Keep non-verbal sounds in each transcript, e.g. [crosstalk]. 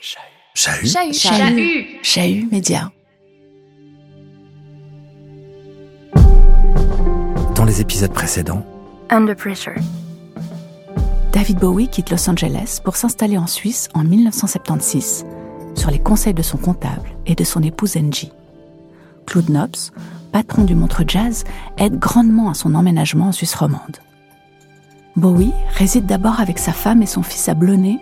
Chahut. Chahut. Chahut. Chahut Média. Dans les épisodes précédents, Under pressure. David Bowie quitte Los Angeles pour s'installer en Suisse en 1976, sur les conseils de son comptable et de son épouse Angie. Claude Nobs, patron du Montre Jazz, aide grandement à son emménagement en Suisse romande. Bowie réside d'abord avec sa femme et son fils à Blonay,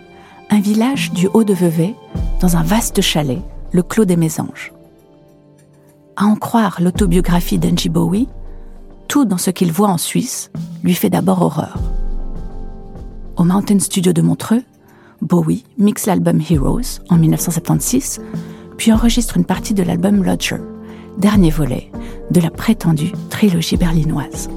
un village du Haut de Vevey, dans un vaste chalet, le Clos des Mésanges. À en croire l'autobiographie d'Angie Bowie, tout dans ce qu'il voit en Suisse lui fait d'abord horreur. Au Mountain Studio de Montreux, Bowie mixe l'album Heroes en 1976, puis enregistre une partie de l'album Lodger, dernier volet de la prétendue trilogie berlinoise.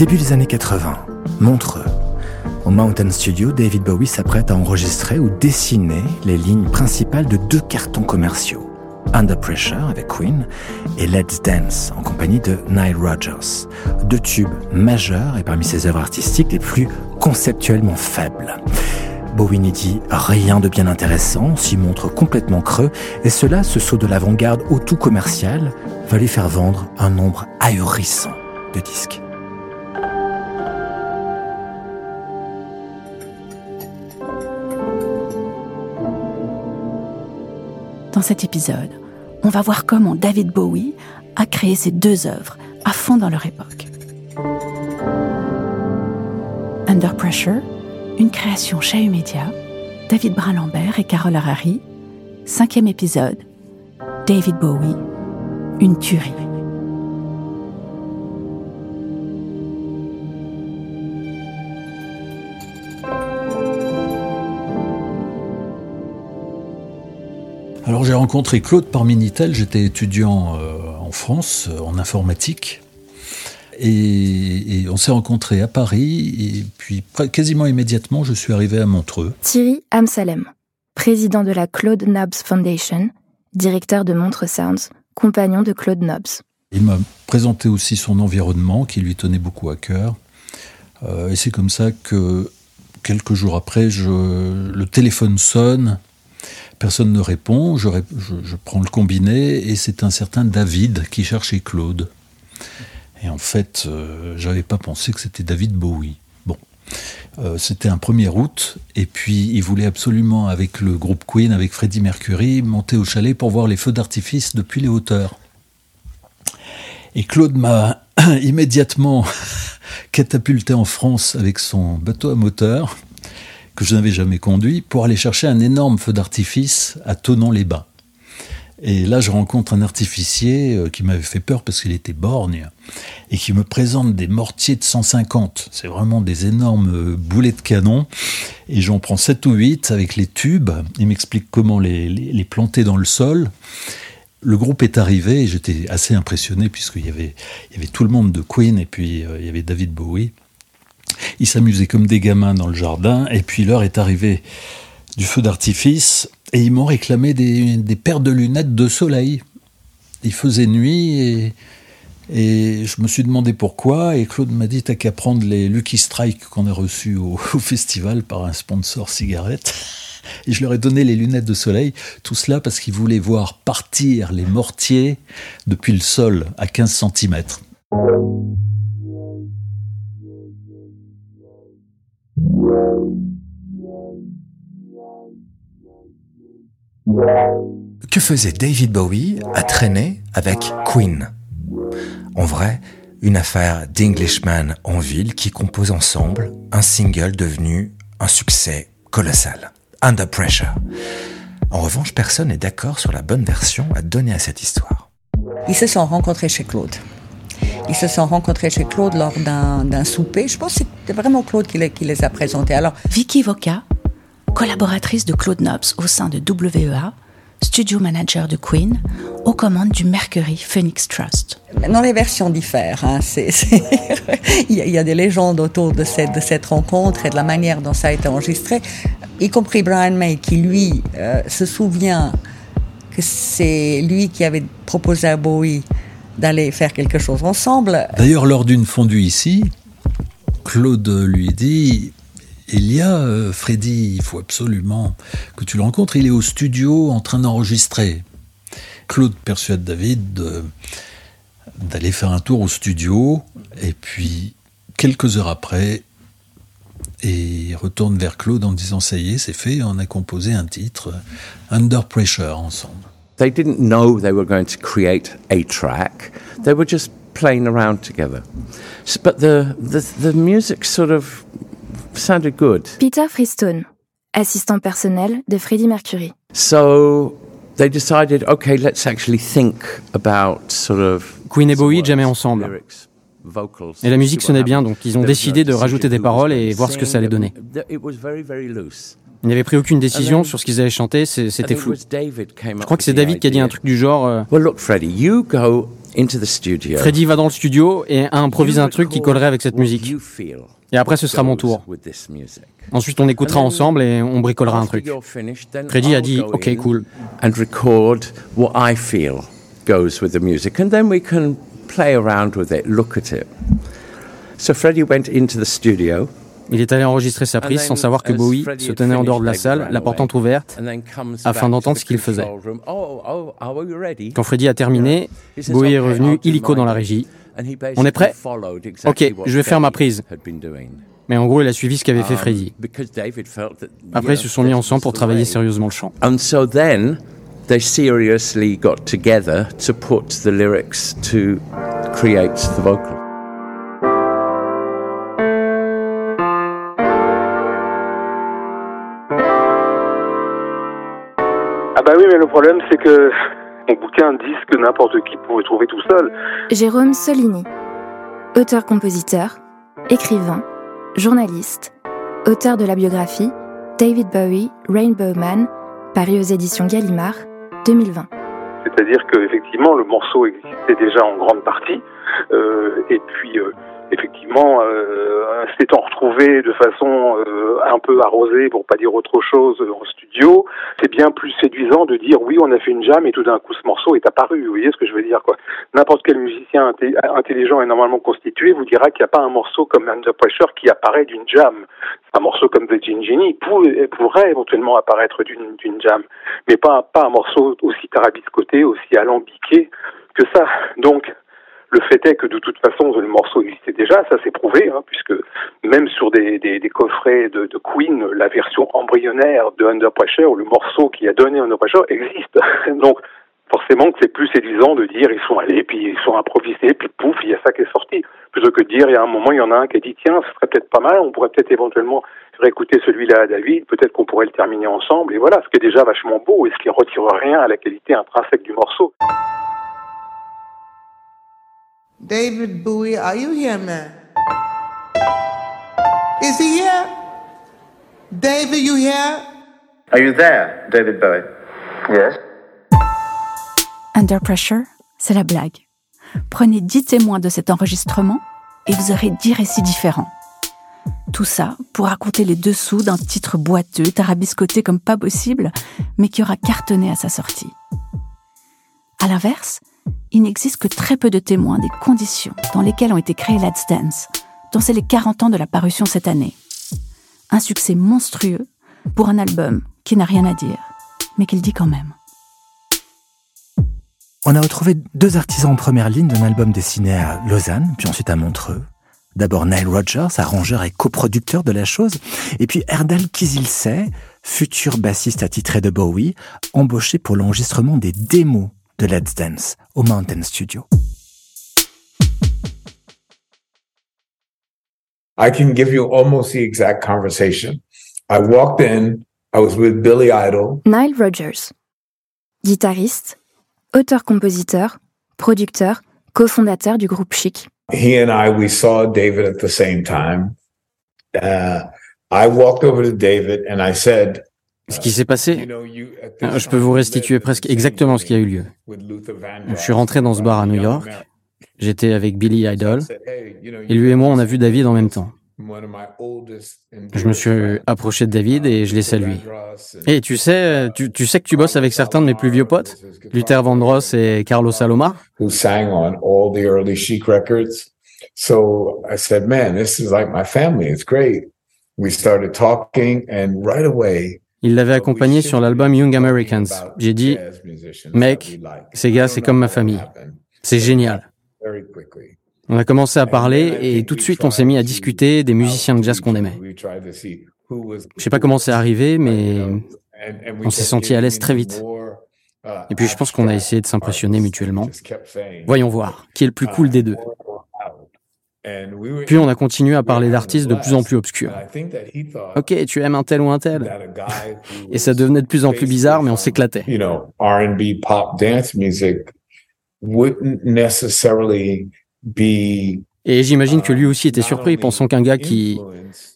Début des années 80, Montreux. Au Mountain Studio, David Bowie s'apprête à enregistrer ou dessiner les lignes principales de deux cartons commerciaux. Under Pressure avec Queen et Let's Dance en compagnie de Nile Rodgers. Deux tubes majeurs et parmi ses œuvres artistiques les plus conceptuellement faibles. Bowie n'y dit rien de bien intéressant, s'y montre complètement creux, et cela, ce saut de l'avant-garde au tout commercial, va lui faire vendre un nombre ahurissant de disques. Dans cet épisode, on va voir comment David Bowie a créé ces deux œuvres à fond dans leur époque. Under Pressure, une création chez Media, David Brun-Lambert et Carole Harari, cinquième épisode, David Bowie, une tuerie. Rencontré Claude Parminitel, j'étais étudiant euh, en France euh, en informatique. Et, et on s'est rencontrés à Paris, et puis quasiment immédiatement, je suis arrivé à Montreux. Thierry Amsalem, président de la Claude Nobs Foundation, directeur de Montre Sounds, compagnon de Claude Nobs. Il m'a présenté aussi son environnement qui lui tenait beaucoup à cœur. Euh, et c'est comme ça que quelques jours après, je, le téléphone sonne Personne ne répond, je, prends le combiné et c'est un certain David qui cherchait Claude. Et en fait, euh, j'avais pas pensé que c'était David Bowie. Bon, euh, c'était un 1er août et puis il voulait absolument avec le groupe Queen, avec Freddie Mercury, monter au chalet pour voir les feux d'artifice depuis les hauteurs. Et Claude m'a [clears throat] immédiatement [laughs] catapulté en France avec son bateau à moteur que je n'avais jamais conduit pour aller chercher un énorme feu d'artifice à Tonon-les-Bains. Et là, je rencontre un artificier euh, qui m'avait fait peur parce qu'il était borgne et qui me présente des mortiers de 150. C'est vraiment des énormes euh, boulets de canon. Et j'en prends 7 ou 8 avec les tubes. Il m'explique comment les, les, planter dans le sol. Le groupe est arrivé et j'étais assez impressionné puisqu'il y avait, il y avait tout le monde de Queen et puis euh, il y avait David Bowie. Ils s'amusaient comme des gamins dans le jardin, et puis l'heure est arrivée du feu d'artifice, et ils m'ont réclamé des, paires de lunettes de soleil. Il faisait nuit, et, et je me suis demandé pourquoi, et Claude m'a dit, t'as qu'à prendre les Lucky Strike qu'on a reçus au, [laughs] au, festival par un sponsor cigarette. [laughs] Et je leur ai donné les lunettes de soleil, tout cela parce qu'ils voulaient voir partir les mortiers depuis le sol à 15 cm. Que faisait David Bowie à traîner avec Queen? En vrai, une affaire d'Englishman en ville qui composent ensemble un single devenu un succès colossal, Under Pressure. En revanche, personne n'est d'accord sur la bonne version à donner à cette histoire. Ils se sont rencontrés chez Claude. Ils se sont rencontrés chez Claude lors d'un souper. Je pense que c'était vraiment Claude qui les, qui les, a présentés. Alors, Vicky Voca, collaboratrice de Claude Nobs au sein de WEA, studio manager de Queen, aux commandes du Mercury Phoenix Trust. Maintenant, les versions diffèrent. Hein. [laughs] Il, y a, il y a des légendes autour de cette, de cette rencontre et de la manière dont ça a été enregistré. y compris Brian May, qui lui euh, se souvient que c'est lui qui avait proposé à Bowie d'aller faire quelque chose ensemble. D'ailleurs, lors d'une fondue ici, Claude lui dit il y a euh, Freddy, il faut absolument que tu le rencontres. Il est au studio en train d'enregistrer. Claude persuade David d'aller faire un tour au studio et puis quelques heures après, il retourne vers Claude en disant ça y est, c'est fait, on a composé un titre Under Pressure ensemble. They didn't know they were going to create a track. They were just playing around together. But the, the, the music sort of sounded good. Peter Freestone, assistant personnel de Freddie Mercury. So they decided, okay, let's actually think about sort of Queen et Bowie jamais ensemble. Et la musique sonnait bien, donc ils ont décidé de rajouter des paroles et voir ce que ça allait donner. Ils n'avaient pris aucune décision sur ce qu'ils allaient chanter, c'était flou. Je crois que c'est David qui a dit un truc du genre euh, Freddy va dans le studio et improvise un truc qui collerait avec cette musique. Et après, ce sera mon tour. Ensuite, on écoutera ensemble et on bricolera un truc. Freddy a dit Ok, cool. And record what I feel goes with the music. And then we can play around with it, look at it. So Freddie went into the studio. Il est allé enregistrer sa prise sans savoir que Bowie se tenait en dehors de la salle, la porte entrouverte, afin d'entendre ce qu'il faisait. Oh, oh, Quand Freddie a terminé, Bowie est revenu illico dans la régie. On est prêt? Ok, je vais faire ma prise. Mais en gros, il a suivi ce qu'avait fait Freddie. Après, ils se sont mis ensemble pour travailler sérieusement le chant. they seriously got together to put the lyrics to create the vocal. Ah bah oui, mais le problème c'est que on bouquin un disque n'importe qui pouvait trouver tout seul. Jérôme Solini, auteur-compositeur, écrivain, journaliste, auteur de la biographie David Bowie, Rainbow Man, paru aux éditions Gallimard 2020. C'est-à-dire qu'effectivement, le morceau existait déjà en grande partie, euh, et puis euh, effectivement, euh, s'étant retrouvé de façon euh, un peu arrosée, pour pas dire autre chose, en studio, c'est bien plus séduisant de dire oui, on a fait une jam et tout d'un coup ce morceau est apparu. Vous voyez ce que je veux dire quoi? N'importe quel musicien intelligent et normalement constitué vous dira qu'il n'y a pas un morceau comme Under Pressure qui apparaît d'une jam. Un morceau comme The Gin Genie pourrait éventuellement apparaître d'une jam, mais pas, pas un morceau aussi tarabiscoté, aussi alambiqué que ça. Donc, le fait est que de toute façon, le morceau existait déjà, ça s'est prouvé, hein, puisque même sur des, des, des coffrets de, de, Queen, la version embryonnaire de Under Pressure, le morceau qui a donné Under Pressure existe. [laughs] Donc, forcément que c'est plus séduisant de dire ils sont allés, puis ils sont improvisés, puis pouf, il y a ça qui est sorti. Plutôt que de dire, il y a un moment, il y en a un qui a dit, tiens, ce serait peut-être pas mal, on pourrait peut-être éventuellement réécouter celui-là à David, peut-être qu'on pourrait le terminer ensemble, et voilà, ce qui est déjà vachement beau, et ce qui retire rien à la qualité intrinsèque du morceau. David Bowie, are you here, man? Is he here? David, you here? Are you there, David Bowie? Yes. Under Pressure, c'est la blague. Prenez dix témoins de cet enregistrement et vous aurez dix récits différents. Tout ça pour raconter les dessous d'un titre boiteux, tarabiscoté comme pas possible, mais qui aura cartonné à sa sortie. À l'inverse, il n'existe que très peu de témoins des conditions dans lesquelles ont été créés Let's Dance, dont c'est les 40 ans de la parution cette année. Un succès monstrueux pour un album qui n'a rien à dire, mais qu'il dit quand même. On a retrouvé deux artisans en première ligne d'un album dessiné à Lausanne, puis ensuite à Montreux. D'abord Nile Rodgers, arrangeur et coproducteur de la chose, et puis Erdal Kizilsey, futur bassiste attitré de Bowie, embauché pour l'enregistrement des démos de Let's Dance au Mountain Studio. I can give you almost the exact conversation. I walked in, I was with Billy Idol. Nile Rodgers, guitariste, auteur-compositeur, producteur, cofondateur du groupe Chic. He and I, we saw David at the same time. Uh, I walked over to David and I said, ce qui s'est passé, je peux vous restituer presque exactement ce qui a eu lieu. Je suis rentré dans ce bar à New York, j'étais avec Billy Idol, et lui et moi on a vu David en même temps. Je me suis approché de David et je l'ai salué. Et tu sais, tu, sais que tu bosses avec certains de mes plus vieux potes, Luther Vandross et Carlos Saloma. Who sang on all the early Chic records. So I said, man, this is like my family. It's great. We started talking and right away. Il l'avait accompagné sur l'album Young Americans. J'ai dit, mec, ces gars, c'est comme ma famille. C'est génial. On a commencé à parler et tout de suite on s'est mis à discuter des musiciens de jazz qu'on aimait. Je sais pas comment c'est arrivé, mais on s'est senti à l'aise très vite. Et puis je pense qu'on a essayé de s'impressionner mutuellement. Voyons voir, qui est le plus cool des deux. Puis on a continué à parler d'artistes de plus en plus obscurs. Ok, tu aimes un tel ou un tel. [laughs] Et ça devenait de plus en plus bizarre, mais on s'éclatait. Et j'imagine que lui aussi était surpris, pensant qu'un gars qui,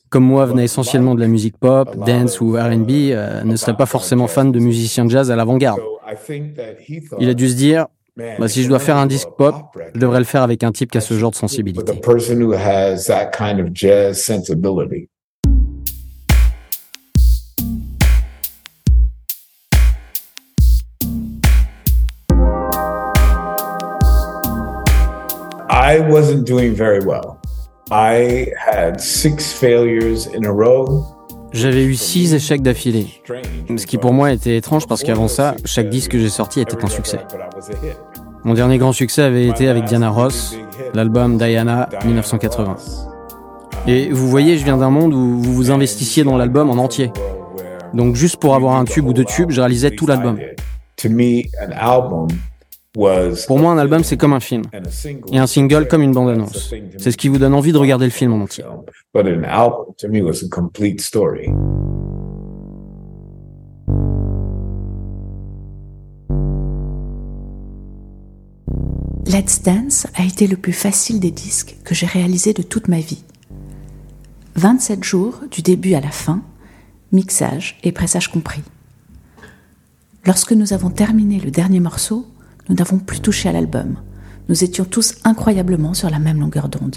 comme moi, venait essentiellement de la musique pop, dance ou R&B, euh, ne serait pas forcément fan de musiciens de jazz à l'avant-garde. Il a dû se dire, bah, si je dois faire un disque pop, je devrais le faire avec un type qui a ce genre de sensibilité. I wasn't doing very well. I had six failures in a row. J'avais eu six échecs d'affilée. Ce qui pour moi était étrange parce qu'avant ça, chaque disque que j'ai sorti était un succès. Mon dernier grand succès avait été avec Diana Ross, l'album Diana 1980. Et vous voyez, je viens d'un monde où vous vous investissiez dans l'album en entier. Donc juste pour avoir un tube ou deux tubes, je réalisais tout l'album. Pour moi, un album, c'est comme un film. Et un single comme une bande-annonce. C'est ce qui vous donne envie de regarder le film en entier. Let's Dance a été le plus facile des disques que j'ai réalisé de toute ma vie. 27 jours du début à la fin, mixage et pressage compris. Lorsque nous avons terminé le dernier morceau, nous n'avons plus touché à l'album. Nous étions tous incroyablement sur la même longueur d'onde.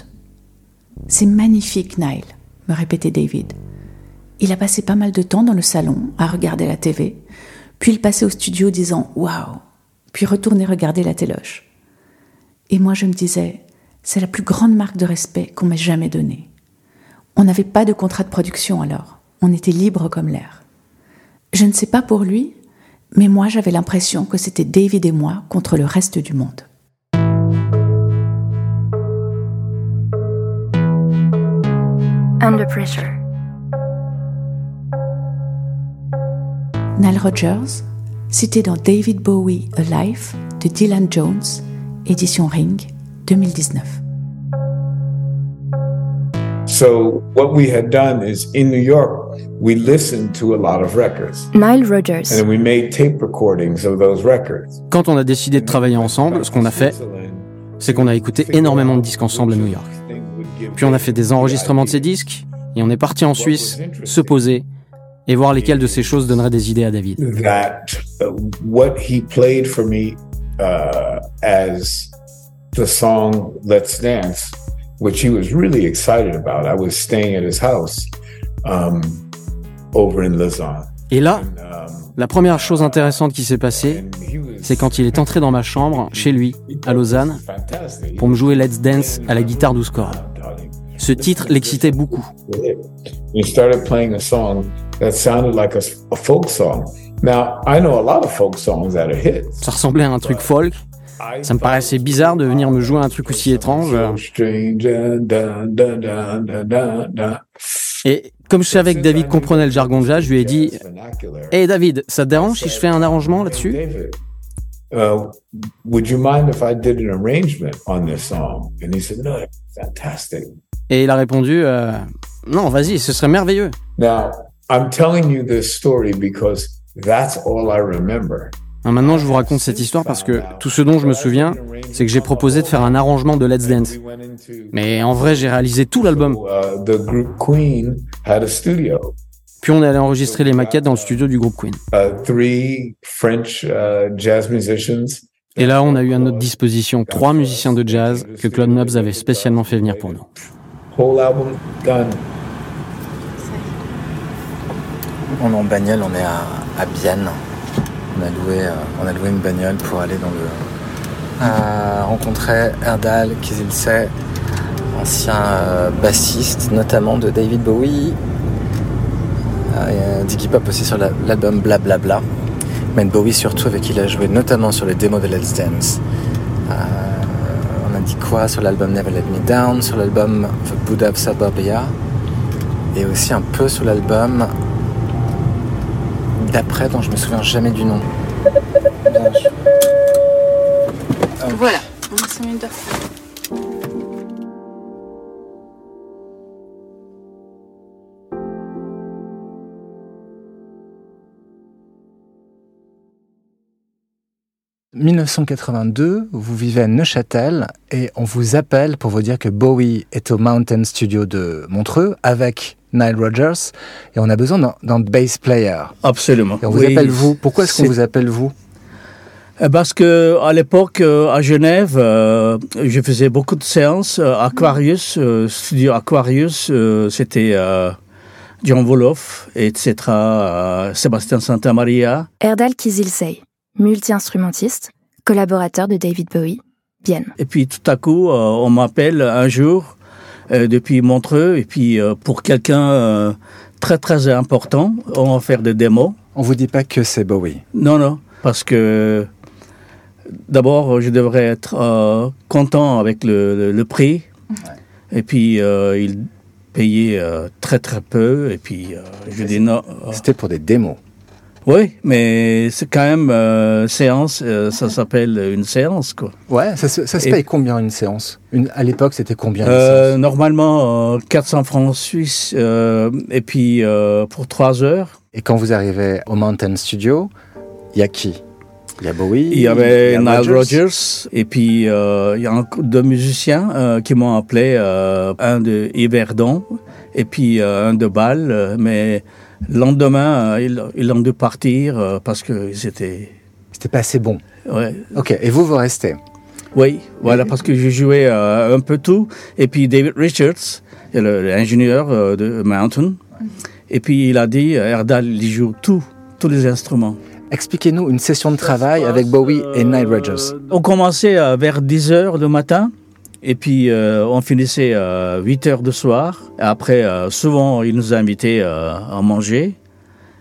C'est magnifique, Nile, me répétait David. Il a passé pas mal de temps dans le salon à regarder la TV, puis il passait au studio disant Waouh puis retournait regarder la téloche. Et moi je me disais C'est la plus grande marque de respect qu'on m'ait jamais donnée. On n'avait pas de contrat de production alors, on était libre comme l'air. Je ne sais pas pour lui, mais moi j'avais l'impression que c'était David et moi contre le reste du monde. Under Pressure. Nile Rodgers, cité dans David Bowie Alive de Dylan Jones, édition Ring, 2019. So what we had done is in New York, we listened to a lot of records. Nile Rodgers. And we made tape recordings of those records. Quand on a décidé de travailler ensemble, ce qu'on a fait, c'est qu'on a écouté énormément de disques ensemble à New York. Puis on a fait des enregistrements de ces disques et on est parti en Suisse se poser et voir lesquelles de ces choses donneraient des idées à David. That uh, what he played for me uh, as the song Let's Dance which he was really excited about. I was staying at his house um. Et là, um, la première chose intéressante qui s'est passée, c'est quand il est entré dans ma chambre, chez lui, à Lausanne, pour me jouer Let's Dance à la guitare 12 cordes. Ce titre l'excitait beaucoup. Ça ressemblait à un truc folk, ça me paraissait bizarre de venir me jouer un truc aussi étrange. Et comme je savais que David comprenait le jargon de jazz, je lui ai dit Hey David, ça te dérange si je fais un arrangement là-dessus? Et il a répondu euh, Non, vas-y, ce serait merveilleux. Now, I'm telling you this story because that's all I remember. Maintenant, je vous raconte cette histoire parce que tout ce dont je me souviens, c'est que j'ai proposé de faire un arrangement de Let's Dance. Mais en vrai, j'ai réalisé tout l'album. Puis on est allé enregistrer les maquettes dans le studio du groupe Queen. Et là, on a eu à notre disposition trois musiciens de jazz que Claude Nobs avait spécialement fait venir pour nous. whole album done. On est en bagnole, on est à, à Bienne. On a, loué, euh, on a loué une bagnole pour aller dans le. rencontrer Erdal Kizilse, ancien euh, bassiste, notamment de David Bowie. Euh, Diggy Pop aussi sur l'album Blablabla. Mais Bowie surtout avec qui il a joué notamment sur les démos de Let's Dance. on a dit quoi sur l'album Never Let Me Down, sur l'album The Buddha of et aussi un peu sur l'album d'après dont je me souviens jamais du nom. Voilà, on a 5 minutes de 1982, vous vivez à Neuchâtel et on vous appelle pour vous dire que Bowie est au Mountain Studio de Montreux avec Nile Rodgers et on a besoin d'un bass player. Absolument. Et on vous appelle vous. Pourquoi est-ce qu'on vous appelle vous? Eh, parce que à l'époque euh, à Genève, euh, je faisais beaucoup de séances. Euh, Aquarius, studio Aquarius, c'était John Wolof, etc. Sébastien Santamaria. Erdal Kizilsey multi-instrumentiste, collaborateur de David Bowie, Bien. Et puis tout à coup, on m'appelle un jour depuis Montreux, et puis euh, pour quelqu'un très très important, on va faire des démos. On vous dit pas que c'est Bowie. Non, non, parce que d'abord, je devrais être content avec le, prix, et puis il payait très très peu, et puis je dis non. C'était pour des démos oui, mais c'est quand même euh, séance, euh, ça s'appelle une séance, quoi. Ouais, ça, se paye combien une séance? Une, À l'époque, c'était combien euh, Normalement, 400 francs suisses, et puis pour 3 heures. Et quand vous arrivez au Mountain Studio, il y a qui? Il y a Bowie. Il y avait Nile Rodgers. Et puis, il y a deux musiciens qui m'ont appelé, un de Yverdon et puis un de Bâle. mais le lendemain, euh, ils, ont dû partir euh, parce que c'était. C'était pas assez bon. Ouais. Ok. Et vous, vous restez? Oui, voilà, parce que j'ai joué euh, un peu tout. Et puis David Richards, l'ingénieur de Mountain. Et puis il a dit, Erdal, il joue tout, tous les instruments. Expliquez-nous une session de travail avec Bowie et Nile Rodgers. On commençait vers 10 heures le matin. Et puis, euh, on finissait à 8 heures de soir. Et après, euh, souvent, il nous invitait euh, à manger.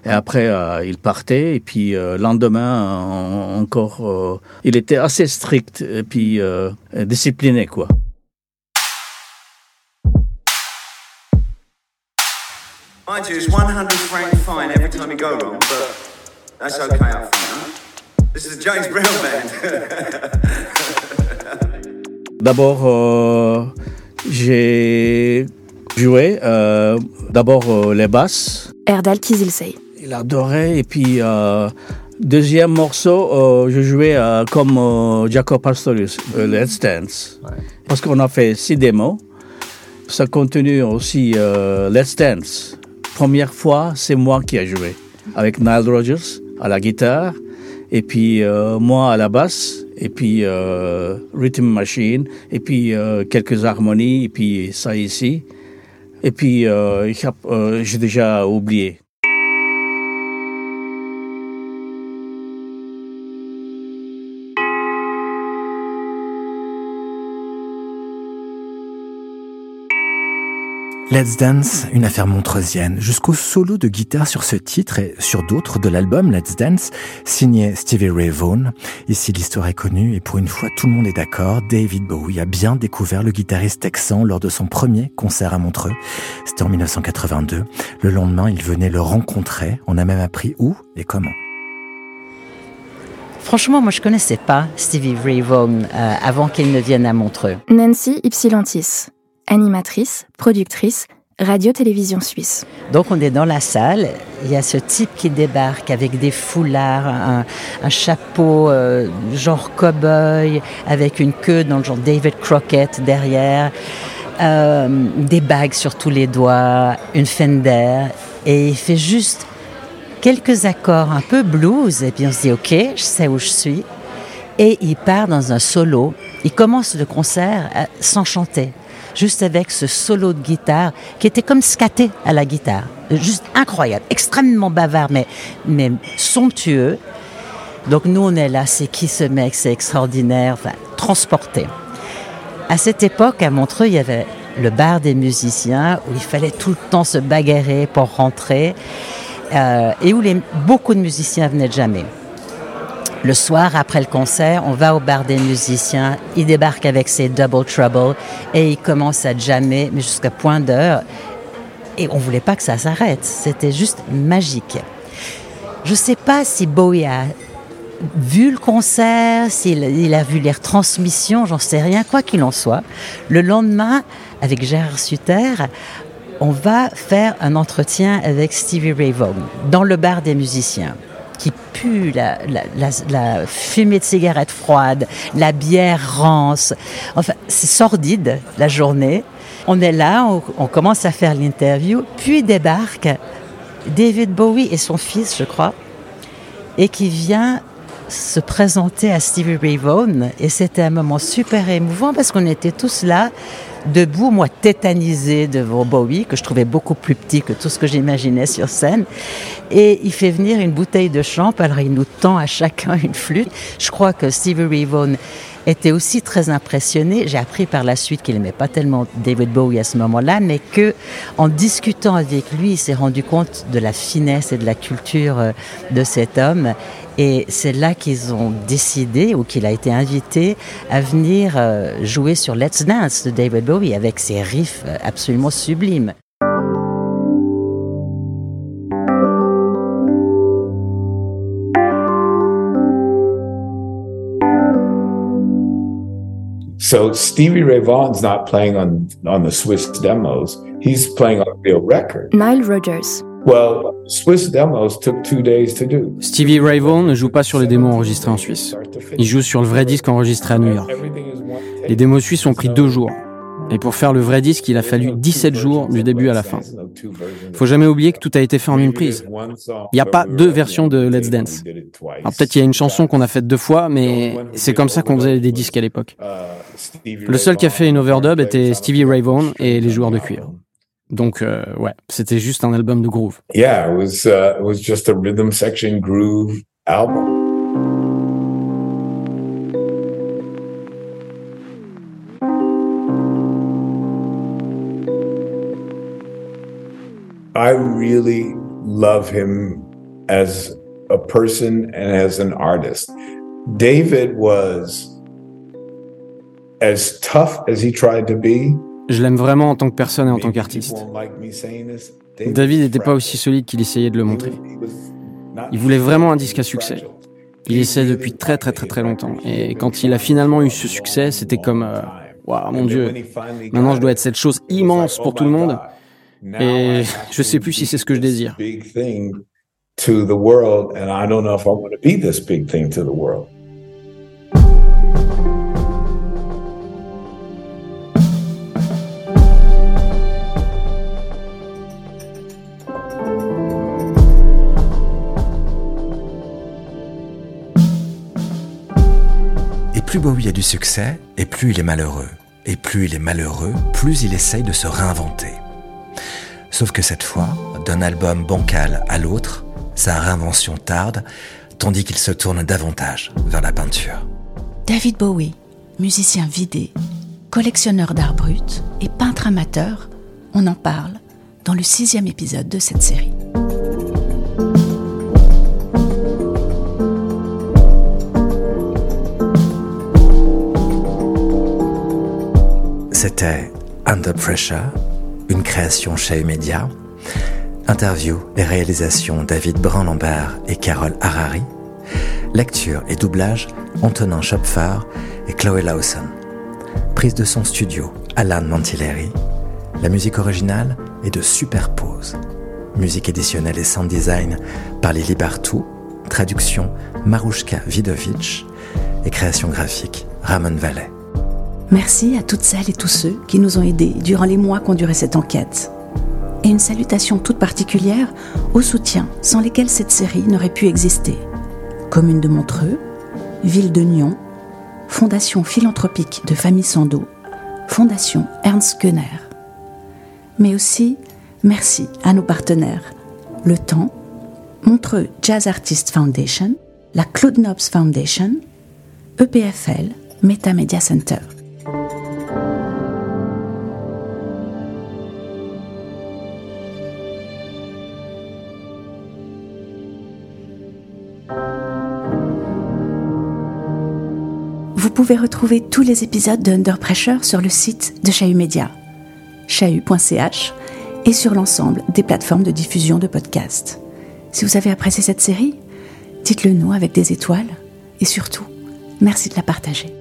Et après, il partait. Et puis, le lendemain, encore, il était assez strict et puis discipliné, quoi. Mind you, it's 100 franc fine every time you go wrong, but that's okay up front. This is James Brown Band. [laughs] D'abord, euh, j'ai joué euh, d'abord euh, les basses. Erdal Kizilsey. Il adorait. Et puis, deuxième morceau, je jouais comme Jacob Pastorius, Let's Dance. Parce qu'on a fait six démos. Ça continue aussi Let's Dance. Première fois, c'est moi qui ai joué. Avec Nile Rodgers à la guitare. Et puis, moi à la basse et puis euh, Rhythm Machine, et puis euh, quelques harmonies, et puis ça ici. Et puis euh, euh j'ai déjà oublié. Let's Dance, une affaire montreusienne, jusqu'au solo de guitare sur ce titre et sur d'autres de l'album Let's Dance, signé Stevie Ray Vaughan. Ici, l'histoire est connue et pour une fois, tout le monde est d'accord. David Bowie a bien découvert le guitariste texan lors de son premier concert à Montreux. C'était en 1982. Le lendemain, il venait le rencontrer. On a même appris où et comment. Franchement, moi, je connaissais pas Stevie Ray Vaughan euh, avant qu'il ne vienne à Montreux. Nancy Ypsilantis, animatrice, productrice, radio-télévision suisse. Donc on est dans la salle, il y a ce type qui débarque avec des foulards, un, chapeau euh, genre cow-boy, avec une queue dans le genre David Crockett derrière, euh, des bagues sur tous les doigts, une Fender, et il fait juste quelques accords un peu blues, et puis on se dit ok, je sais où je suis, et il part dans un solo, il commence le concert sans chanter juste avec ce solo de guitare qui était comme scaté à la guitare. Juste incroyable, extrêmement bavard, mais, mais somptueux. Donc nous, on est là, c'est qui ce mec, c'est extraordinaire, enfin, transporté. À cette époque, à Montreux, il y avait le bar des musiciens où il fallait tout le temps se bagarrer pour rentrer euh, et où les, beaucoup de musiciens venaient jamais. Le soir, après le concert, on va au bar des musiciens, il débarque avec ses Double Trouble et il commence à jammer, mais jusqu'à point d'heure. Et on voulait pas que ça s'arrête, c'était juste magique. Je sais pas si Bowie a vu le concert, s'il a vu les retransmissions, j'en sais rien, quoi qu'il en soit. Le lendemain, avec Gérard Sutter, on va faire un entretien avec Stevie Ray Vaughan dans le bar des musiciens qui pue la, fumée de cigarettes froides, la bière rance. Enfin, c'est sordide la journée. On est là, on, on commence à faire l'interview, puis débarque David Bowie et son fils, je crois, et qui vient se présenter à Stevie Ray Vaughan et c'était un moment super émouvant parce qu'on était tous là debout, moi tétanisé devant Bowie, que je trouvais beaucoup plus petit que tout ce que j'imaginais sur scène. Et il fait venir une bouteille de champ, alors il nous tend à chacun une flûte. Je crois que Stevie Ray Vaughan était aussi très impressionné. J'ai appris par la suite qu'il n'aimait pas tellement David Bowie à ce moment-là, mais que en discutant avec lui, il s'est rendu compte de la finesse et de la culture euh, de cet homme. Et c'est là qu'ils ont décidé, ou qu'il a été invité, à venir euh, jouer sur Let's Dance de David Bowie avec ses riffs euh, absolument sublimes. So Stevie Ray Vaughan's not playing on on the Swiss demos. He's playing on a real record. Nile Rodgers. Stevie Ray Vaughan ne joue pas sur les démos enregistrés en Suisse. Il joue sur le vrai disque enregistré à New York. Les démos suisses ont pris deux jours. Et pour faire le vrai disque, il a fallu 17 jours du début à la fin. Faut jamais oublier que tout a été fait en une prise. Il n'y a pas deux versions de Let's Dance. Peut-être il y a une chanson qu'on a faite deux fois, mais c'est comme ça qu'on faisait des disques à l'époque. Le seul qui a fait une overdub était Stevie Ray Vaughan et les joueurs de cuir. Donc euh, ouais, c'était juste un album de groove. Yeah, it was uh, it was just a rhythm section groove album. I really love him as a person and as an artist. David was as tough as he tried to be. Je l'aime vraiment en tant que personne et en tant qu'artiste. David n'était pas aussi solide qu'il essayait de le montrer. Il voulait vraiment un disque à succès. Il essaie depuis très très très très longtemps. Et quand il a finalement eu ce succès, c'était comme, euh, waouh, mon Dieu, maintenant je dois être cette chose immense pour tout le monde. Et [laughs] je sais plus si c'est ce que je désire. Plus Bowie a du succès, et plus il est malheureux. Et plus il est malheureux, plus il essaye de se réinventer. Sauf que cette fois, d'un album bancal à l'autre, sa réinvention tarde, tandis qu'il se tourne davantage vers la peinture. David Bowie, musicien vidé, collectionneur d'art brut et peintre amateur, on en parle dans le sixième épisode de cette série. Under Pressure une création chez Media. Interview et réalisation David Brun-Lambert et Carole Harari. Lecture et doublage Antonin Schopfer et Chloé Lawson. Prise de son studio Alan Mantilleri. La musique originale est de Superpose. Musique éditionnelle et sound design par Lily Bartou. Traduction Marushka Vidovic. Et création graphique Ramon Vallet. Merci à toutes celles et tous ceux qui nous ont aidés durant les mois qu'ont duré cette enquête. Et une salutation toute particulière aux soutiens sans lesquels cette série n'aurait pu exister. Commune de Montreux, Ville de Nyon, Fondation philanthropique de Famille Sando, Fondation Ernst Gunner. Mais aussi merci à nos partenaires Le Temps, Montreux Jazz Artist Foundation, la Claude Nobs Foundation, EPFL, Meta Media Center. Pouvez retrouver tous les épisodes de Under Pressure sur le site de Chahut Media, chahut.ch, et sur l'ensemble des plateformes de diffusion de podcasts. Si vous avez apprécié cette série, dites-le nous avec des étoiles et surtout, merci de la partager.